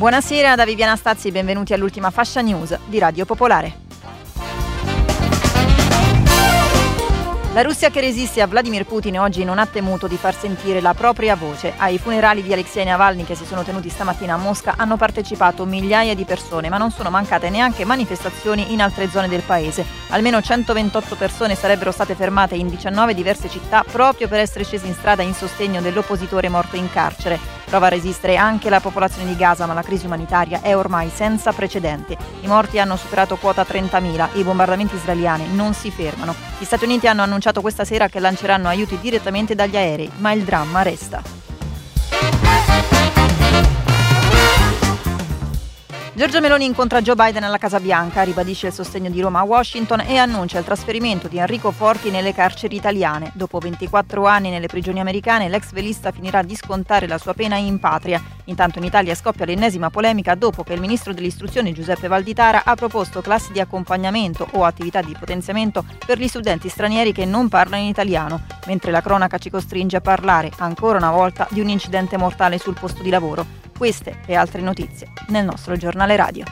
Buonasera da Viviana Stazzi, benvenuti all'ultima fascia news di Radio Popolare. La Russia che resiste a Vladimir Putin oggi non ha temuto di far sentire la propria voce. Ai funerali di Alexei Navalny che si sono tenuti stamattina a Mosca hanno partecipato migliaia di persone, ma non sono mancate neanche manifestazioni in altre zone del paese. Almeno 128 persone sarebbero state fermate in 19 diverse città proprio per essere scese in strada in sostegno dell'oppositore morto in carcere. Prova a resistere anche la popolazione di Gaza, ma la crisi umanitaria è ormai senza precedenti. I morti hanno superato quota 30.000 e i bombardamenti israeliani non si fermano. Gli Stati Uniti hanno annunciato questa sera che lanceranno aiuti direttamente dagli aerei, ma il dramma resta. Giorgia Meloni incontra Joe Biden alla Casa Bianca, ribadisce il sostegno di Roma a Washington e annuncia il trasferimento di Enrico Forti nelle carceri italiane. Dopo 24 anni nelle prigioni americane, l'ex velista finirà di scontare la sua pena in patria. Intanto in Italia scoppia l'ennesima polemica dopo che il ministro dell'istruzione Giuseppe Valditara ha proposto classi di accompagnamento o attività di potenziamento per gli studenti stranieri che non parlano in italiano, mentre la cronaca ci costringe a parlare ancora una volta di un incidente mortale sul posto di lavoro. Queste e altre notizie nel nostro giornale radio.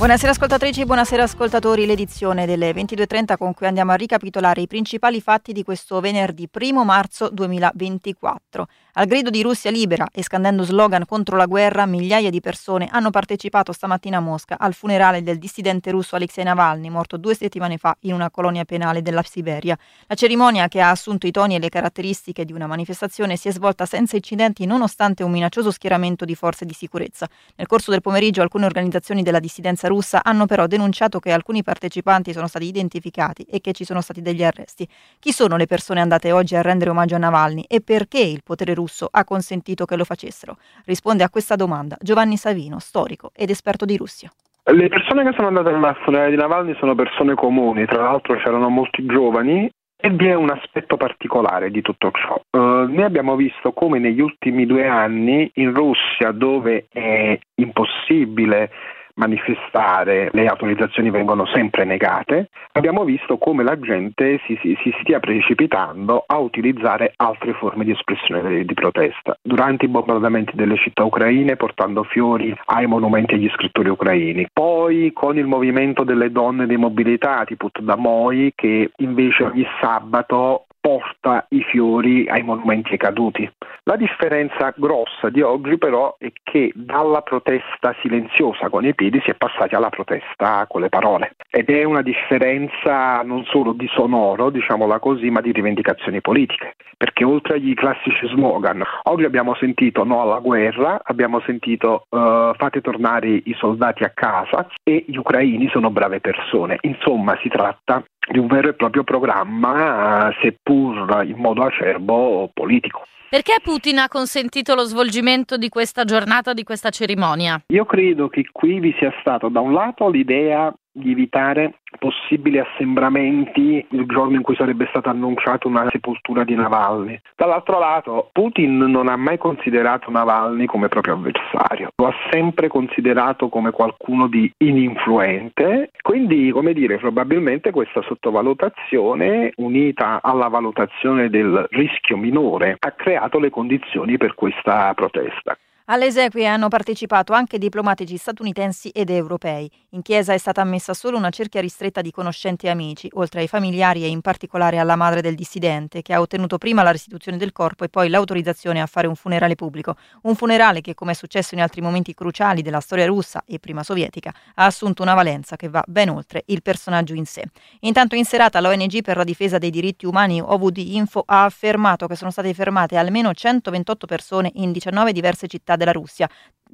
Buonasera ascoltatrici, buonasera ascoltatori, l'edizione delle 22.30 con cui andiamo a ricapitolare i principali fatti di questo venerdì 1 marzo 2024. Al grido di Russia libera e scandendo slogan contro la guerra, migliaia di persone hanno partecipato stamattina a Mosca al funerale del dissidente russo Alexei Navalny, morto due settimane fa in una colonia penale della Siberia. La cerimonia, che ha assunto i toni e le caratteristiche di una manifestazione, si è svolta senza incidenti nonostante un minaccioso schieramento di forze di sicurezza. Nel corso del pomeriggio alcune organizzazioni della dissidenza russa hanno però denunciato che alcuni partecipanti sono stati identificati e che ci sono stati degli arresti. Chi sono le persone andate oggi a rendere omaggio a Navalny e perché il potere russo ha consentito che lo facessero? Risponde a questa domanda Giovanni Savino, storico ed esperto di Russia. Le persone che sono andate al funerale di Navalny sono persone comuni, tra l'altro c'erano molti giovani e vi è un aspetto particolare di tutto ciò. Uh, noi abbiamo visto come negli ultimi due anni in Russia, dove è impossibile manifestare, le autorizzazioni vengono sempre negate, abbiamo visto come la gente si, si, si stia precipitando a utilizzare altre forme di espressione di, di, protesta. Durante i bombardamenti delle città ucraine portando fiori ai monumenti agli scrittori ucraini, poi con il movimento delle donne di mobilità tipo Moi che invece ogni sabato porta i fiori ai monumenti caduti. La differenza grossa di oggi però è che dalla protesta silenziosa con i piedi si è passati alla protesta con le parole ed è una differenza non solo di sonoro, diciamola così, ma di rivendicazioni politiche, perché oltre agli classici slogan, oggi abbiamo sentito no alla guerra, abbiamo sentito uh, fate tornare i soldati a casa e gli ucraini sono brave persone. Insomma, si tratta di un vero e proprio programma, seppur in modo acerbo, politico. Perché Putin ha consentito lo svolgimento di questa giornata, di questa cerimonia? Io credo che qui vi sia stato da un lato l'idea di evitare possibili assembramenti il giorno in cui sarebbe stata annunciata una sepoltura di Navalny. Dall'altro lato, Putin non ha mai considerato Navalny come proprio avversario, lo ha sempre considerato come qualcuno di ininfluente, quindi, come dire, probabilmente questa sottovalutazione unita alla valutazione del rischio minore ha creato le condizioni per questa protesta. Alle esequie hanno partecipato anche diplomatici statunitensi ed europei. In chiesa è stata ammessa solo una cerchia ristretta di conoscenti e amici, oltre ai familiari e in particolare alla madre del dissidente, che ha ottenuto prima la restituzione del corpo e poi l'autorizzazione a fare un funerale pubblico. Un funerale che, come è successo in altri momenti cruciali della storia russa e prima sovietica, ha assunto una valenza che va ben oltre il personaggio in sé. Intanto in serata l'ONG per la difesa dei diritti umani OVD Info ha affermato che sono state fermate almeno 128 persone in 19 diverse città della Russia.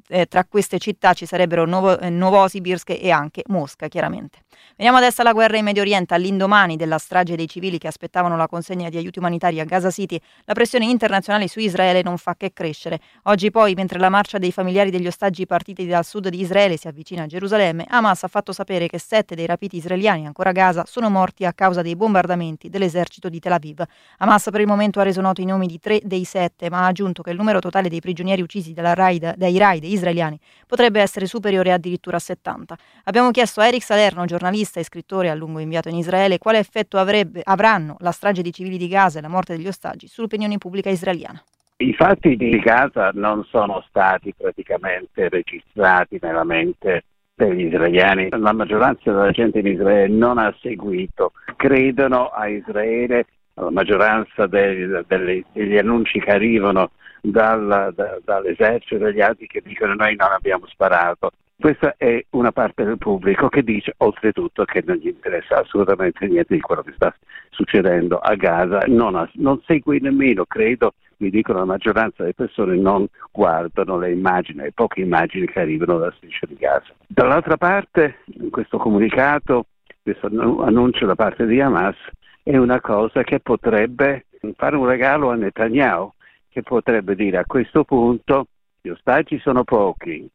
Eh, tra queste città ci sarebbero Novo, eh, Novosibirsk e anche Mosca, chiaramente. Veniamo adesso alla guerra in Medio Oriente, all'indomani della strage dei civili che aspettavano la consegna di aiuti umanitari a Gaza City. La pressione internazionale su Israele non fa che crescere. Oggi poi, mentre la marcia dei familiari degli ostaggi partiti dal sud di Israele si avvicina a Gerusalemme, Hamas ha fatto sapere che sette dei rapiti israeliani ancora a Gaza sono morti a causa dei bombardamenti dell'esercito di Tel Aviv. Hamas per il momento ha reso noto i nomi di tre dei sette, ma ha aggiunto che il numero totale dei prigionieri uccisi raid, dai raid israeliani potrebbe essere superiore addirittura a 70. Abbiamo chiesto a Eric Salerno, giornalista e scrittore a lungo inviato in Israele, quale effetto avrebbe, avranno la strage di civili di Gaza e la morte degli ostaggi sull'opinione pubblica israeliana. I fatti di Gaza non sono stati praticamente registrati nella mente degli israeliani. La maggioranza della gente in Israele non ha seguito, credono a Israele, la maggioranza dei, delle, degli annunci che arrivano dal, da, dall'esercito e dagli altri che dicono noi non abbiamo sparato. Questa è una parte del pubblico che dice oltretutto che non gli interessa assolutamente niente di quello che sta succedendo a Gaza, non, non segue nemmeno, credo, mi dicono la maggioranza delle persone non guardano le immagini, le poche immagini che arrivano dalla striscia di Gaza. Dall'altra parte, questo comunicato, questo annuncio da parte di Hamas è una cosa che potrebbe fare un regalo a Netanyahu, che potrebbe dire a questo punto gli ostaggi sono pochi,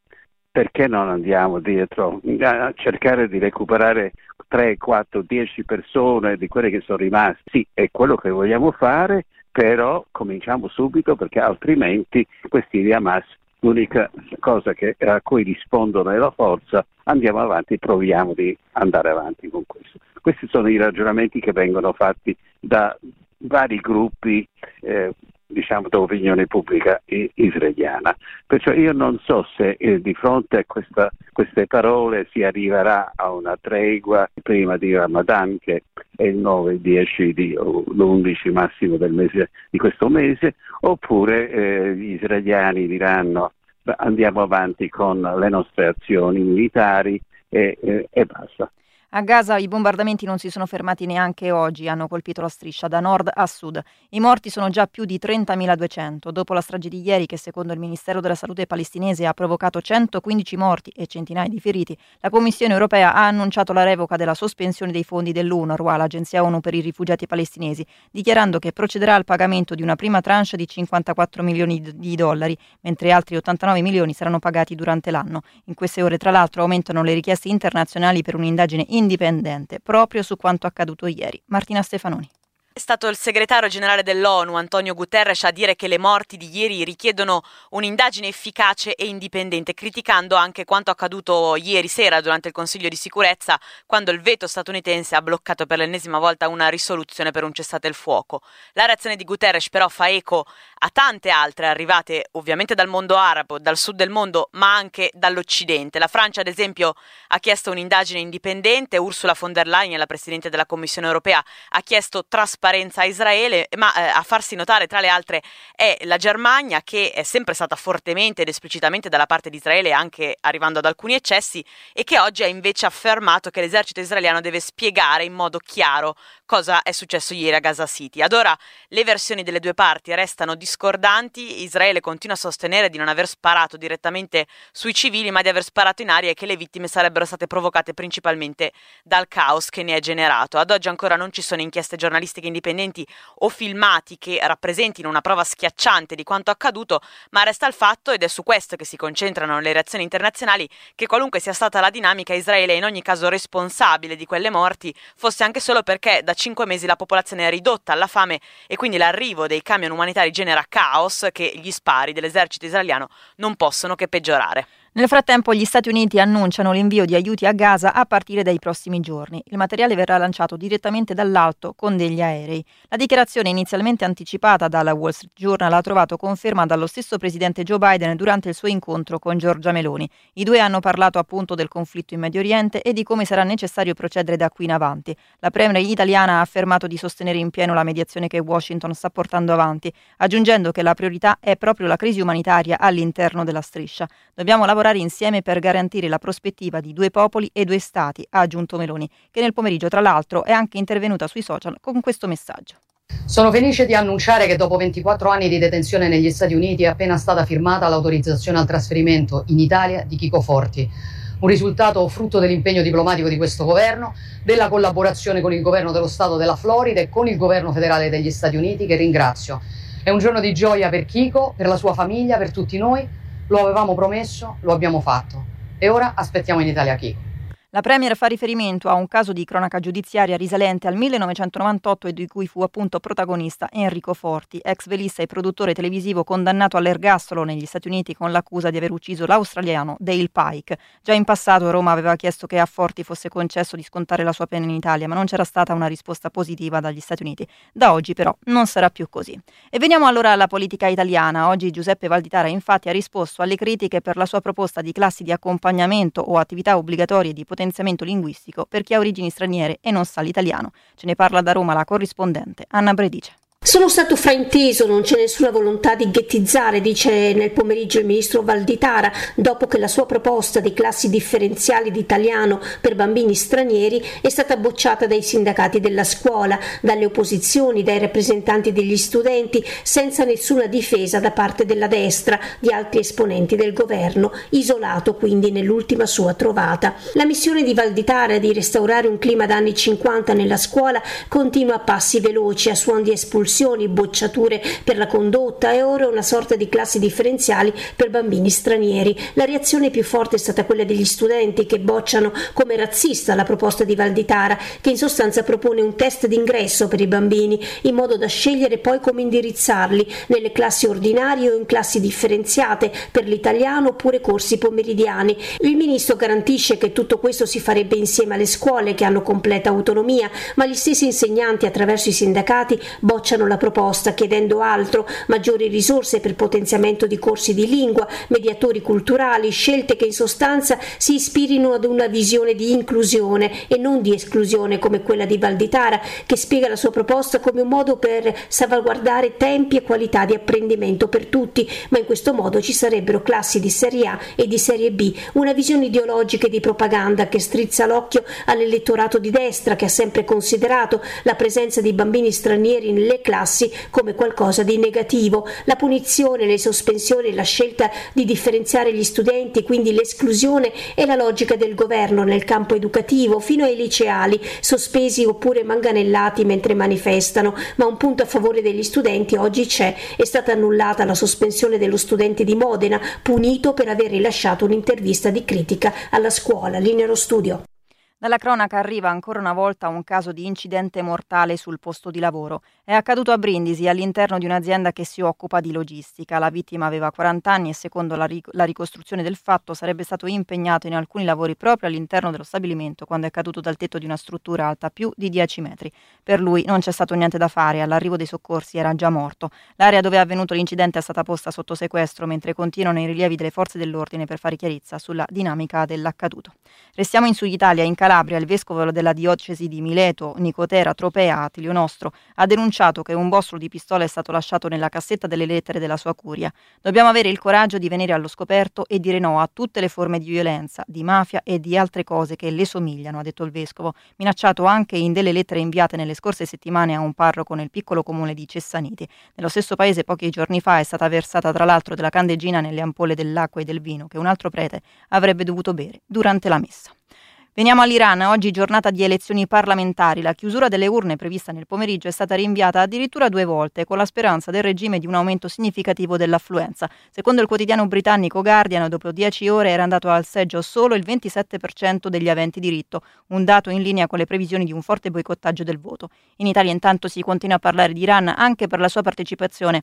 perché non andiamo dietro a cercare di recuperare 3, 4, 10 persone di quelle che sono rimaste? Sì, è quello che vogliamo fare, però cominciamo subito perché altrimenti questi di Hamas l'unica cosa che, a cui rispondono è la forza, andiamo avanti, proviamo di andare avanti con questo. Questi sono i ragionamenti che vengono fatti da vari gruppi eh, diciamo, d'opinione pubblica israeliana. Perciò io non so se eh, di fronte a questa, queste parole si arriverà a una tregua prima di Ramadan, che è il 9, il 10, di, l'11 massimo mese, di questo mese, oppure eh, gli israeliani diranno andiamo avanti con le nostre azioni militari e, e, e basta. A Gaza i bombardamenti non si sono fermati neanche oggi, hanno colpito la striscia da nord a sud. I morti sono già più di 30.200, dopo la strage di ieri che secondo il Ministero della Salute palestinese ha provocato 115 morti e centinaia di feriti. La Commissione europea ha annunciato la revoca della sospensione dei fondi dell'UNRWA, l'agenzia ONU per i rifugiati palestinesi, dichiarando che procederà al pagamento di una prima tranche di 54 milioni di dollari, mentre altri 89 milioni saranno pagati durante l'anno. In queste ore, tra l'altro, aumentano le richieste internazionali per un'indagine in indipendente proprio su quanto accaduto ieri. Martina Stefanoni. È stato il segretario generale dell'ONU, Antonio Guterres, a dire che le morti di ieri richiedono un'indagine efficace e indipendente, criticando anche quanto accaduto ieri sera durante il Consiglio di sicurezza, quando il veto statunitense ha bloccato per l'ennesima volta una risoluzione per un cessate il fuoco. La reazione di Guterres però fa eco a tante altre arrivate ovviamente dal mondo arabo, dal sud del mondo, ma anche dall'Occidente. La Francia, ad esempio, ha chiesto un'indagine indipendente, Ursula von der Leyen, la Presidente della Commissione europea, ha chiesto trasparenza trasparenza a Israele, ma eh, a farsi notare tra le altre è la Germania che è sempre stata fortemente ed esplicitamente dalla parte di Israele, anche arrivando ad alcuni eccessi, e che oggi ha invece affermato che l'esercito israeliano deve spiegare in modo chiaro cosa è successo ieri a Gaza City. Ad ora le versioni delle due parti restano discordanti, Israele continua a sostenere di non aver sparato direttamente sui civili, ma di aver sparato in aria e che le vittime sarebbero state provocate principalmente dal caos che ne è generato. Ad oggi ancora non ci sono inchieste giornalistiche indipendenti o filmati che rappresentino una prova schiacciante di quanto accaduto, ma resta il fatto, ed è su questo che si concentrano le reazioni internazionali, che qualunque sia stata la dinamica, Israele è in ogni caso responsabile di quelle morti, fosse anche solo perché da cinque mesi la popolazione è ridotta alla fame e quindi l'arrivo dei camion umanitari genera caos che gli spari dell'esercito israeliano non possono che peggiorare. Nel frattempo gli Stati Uniti annunciano l'invio di aiuti a Gaza a partire dai prossimi giorni. Il materiale verrà lanciato direttamente dall'alto con degli aerei. La dichiarazione inizialmente anticipata dalla Wall Street Journal ha trovato conferma dallo stesso presidente Joe Biden durante il suo incontro con Giorgia Meloni. I due hanno parlato appunto del conflitto in Medio Oriente e di come sarà necessario procedere da qui in avanti. La premier italiana ha affermato di sostenere in pieno la mediazione che Washington sta portando avanti, aggiungendo che la priorità è proprio la crisi umanitaria all'interno della striscia. Dobbiamo lavorare lavorare insieme per garantire la prospettiva di due popoli e due stati, ha aggiunto Meloni, che nel pomeriggio tra l'altro è anche intervenuta sui social con questo messaggio. Sono felice di annunciare che dopo 24 anni di detenzione negli Stati Uniti è appena stata firmata l'autorizzazione al trasferimento in Italia di Chico Forti. Un risultato frutto dell'impegno diplomatico di questo governo, della collaborazione con il governo dello Stato della Florida e con il governo federale degli Stati Uniti, che ringrazio. È un giorno di gioia per Chico, per la sua famiglia, per tutti noi lo avevamo promesso, lo abbiamo fatto. E ora aspettiamo in Italia Chico. La Premier fa riferimento a un caso di cronaca giudiziaria risalente al 1998 e di cui fu appunto protagonista Enrico Forti, ex velista e produttore televisivo condannato all'ergastolo negli Stati Uniti con l'accusa di aver ucciso l'australiano Dale Pike. Già in passato Roma aveva chiesto che a Forti fosse concesso di scontare la sua pena in Italia, ma non c'era stata una risposta positiva dagli Stati Uniti. Da oggi però non sarà più così. E veniamo allora alla politica italiana. Oggi Giuseppe Valditara infatti ha risposto alle critiche per la sua proposta di classi di accompagnamento o attività obbligatorie di potenziamento potenziamento linguistico per chi ha origini straniere e non sa l'italiano. Ce ne parla da Roma la corrispondente Anna Bredice. Sono stato frainteso, non c'è nessuna volontà di ghettizzare, dice nel pomeriggio il ministro Valditara, dopo che la sua proposta di classi differenziali di italiano per bambini stranieri è stata bocciata dai sindacati della scuola, dalle opposizioni, dai rappresentanti degli studenti, senza nessuna difesa da parte della destra, di altri esponenti del governo, isolato quindi nell'ultima sua trovata. La missione di Valditara di restaurare un clima da anni 50 nella scuola continua a passi veloci, a suon di espulsione espulsioni, bocciature per la condotta e ora una sorta di classi differenziali per bambini stranieri. La reazione più forte è stata quella degli studenti che bocciano come razzista la proposta di Valditara, che in sostanza propone un test d'ingresso per i bambini, in modo da scegliere poi come indirizzarli nelle classi ordinarie o in classi differenziate per l'italiano oppure corsi pomeridiani. Il ministro garantisce che tutto questo si farebbe insieme alle scuole che hanno completa autonomia, ma gli stessi insegnanti attraverso i sindacati bocciano bocciano la proposta chiedendo altro, maggiori risorse per potenziamento di corsi di lingua, mediatori culturali, scelte che in sostanza si ispirino ad una visione di inclusione e non di esclusione come quella di Valditara, che spiega la sua proposta come un modo per salvaguardare tempi e qualità di apprendimento per tutti, ma in questo modo ci sarebbero classi di serie A e di serie B, una visione ideologica e di propaganda che strizza l'occhio all'elettorato di destra che ha sempre considerato la presenza di bambini stranieri nelle classi classi come qualcosa di negativo. La punizione, le sospensioni, la scelta di differenziare gli studenti, quindi l'esclusione e la logica del governo nel campo educativo, fino ai liceali, sospesi oppure manganellati mentre manifestano, ma un punto a favore degli studenti oggi c'è. È stata annullata la sospensione dello studente di Modena, punito per aver rilasciato un'intervista di critica alla scuola. Linero studio. Dalla cronaca arriva ancora una volta un caso di incidente mortale sul posto di lavoro. È accaduto a Brindisi, all'interno di un'azienda che si occupa di logistica. La vittima aveva 40 anni e secondo la, ric- la ricostruzione del fatto sarebbe stato impegnato in alcuni lavori proprio all'interno dello stabilimento quando è caduto dal tetto di una struttura alta più di 10 metri. Per lui non c'è stato niente da fare, all'arrivo dei soccorsi era già morto. L'area dove è avvenuto l'incidente è stata posta sotto sequestro mentre continuano i rilievi delle forze dell'ordine per fare chiarezza sulla dinamica dell'accaduto. Restiamo in Sud Italia, in Calabria Calabria, il vescovo della diocesi di Mileto, Nicotera Tropea Atilio Nostro, ha denunciato che un bossolo di pistola è stato lasciato nella cassetta delle lettere della sua curia. Dobbiamo avere il coraggio di venire allo scoperto e dire no a tutte le forme di violenza, di mafia e di altre cose che le somigliano, ha detto il vescovo, minacciato anche in delle lettere inviate nelle scorse settimane a un parroco nel piccolo comune di Cessaniti. Nello stesso paese pochi giorni fa è stata versata tra l'altro della candeggina nelle ampolle dell'acqua e del vino che un altro prete avrebbe dovuto bere durante la messa. Veniamo all'Iran, oggi giornata di elezioni parlamentari. La chiusura delle urne prevista nel pomeriggio è stata rinviata addirittura due volte, con la speranza del regime di un aumento significativo dell'affluenza. Secondo il quotidiano britannico Guardian, dopo dieci ore era andato al seggio solo il 27% degli aventi diritto, un dato in linea con le previsioni di un forte boicottaggio del voto. In Italia intanto si continua a parlare di Iran anche per la sua partecipazione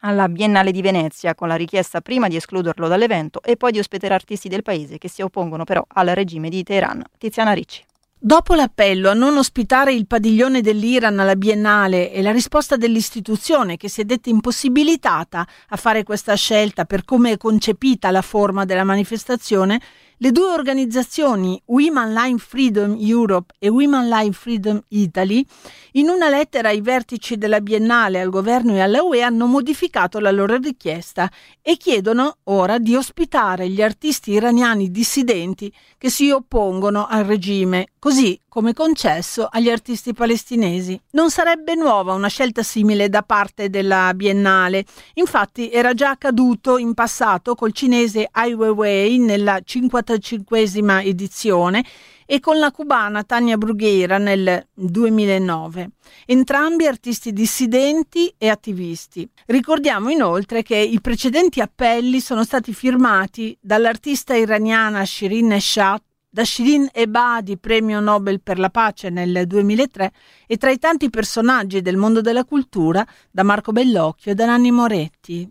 alla Biennale di Venezia con la richiesta prima di escluderlo dall'evento e poi di ospitare artisti del paese che si oppongono però al regime di Teheran. Tiziana Ricci. Dopo l'appello a non ospitare il padiglione dell'Iran alla Biennale e la risposta dell'istituzione che si è detta impossibilitata a fare questa scelta per come è concepita la forma della manifestazione, le due organizzazioni Women Line Freedom Europe e Women Line Freedom Italy, in una lettera ai vertici della Biennale, al governo e alla UE, hanno modificato la loro richiesta e chiedono ora di ospitare gli artisti iraniani dissidenti che si oppongono al regime, così come concesso agli artisti palestinesi. Non sarebbe nuova una scelta simile da parte della Biennale, infatti era già accaduto in passato col cinese Ai Weiwei nella 55esima edizione e con la cubana Tania Brughera nel 2009, entrambi artisti dissidenti e attivisti. Ricordiamo inoltre che i precedenti appelli sono stati firmati dall'artista iraniana Shirin Neshat da Shirin Ebadi, premio Nobel per la pace nel 2003, e tra i tanti personaggi del mondo della cultura, da Marco Bellocchio e da Nanni Moretti.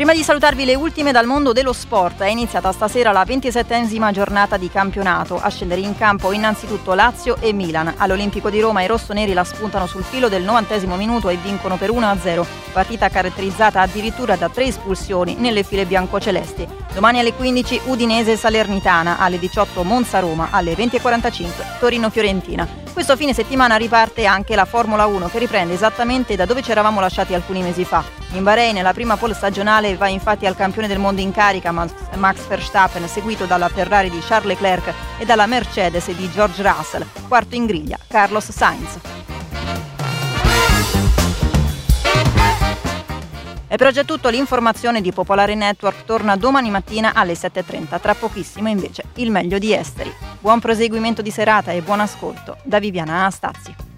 Prima di salutarvi le ultime dal mondo dello sport, è iniziata stasera la 27esima giornata di campionato. A scendere in campo innanzitutto Lazio e Milan. All'Olimpico di Roma i rossoneri la spuntano sul filo del 90 minuto e vincono per 1-0. Partita caratterizzata addirittura da tre espulsioni nelle file biancocelesti. Domani alle 15 Udinese Salernitana, alle 18 Monza Roma, alle 20.45 Torino Fiorentina. Questo fine settimana riparte anche la Formula 1 che riprende esattamente da dove ci eravamo lasciati alcuni mesi fa. In Bahrain la prima pole stagionale va infatti al campione del mondo in carica Max Verstappen, seguito dalla Ferrari di Charles Leclerc e dalla Mercedes di George Russell, quarto in griglia Carlos Sainz. E per oggi è tutto, l'informazione di Popolare Network torna domani mattina alle 7.30, tra pochissimo invece il meglio di esteri. Buon proseguimento di serata e buon ascolto da Viviana Anastazzi.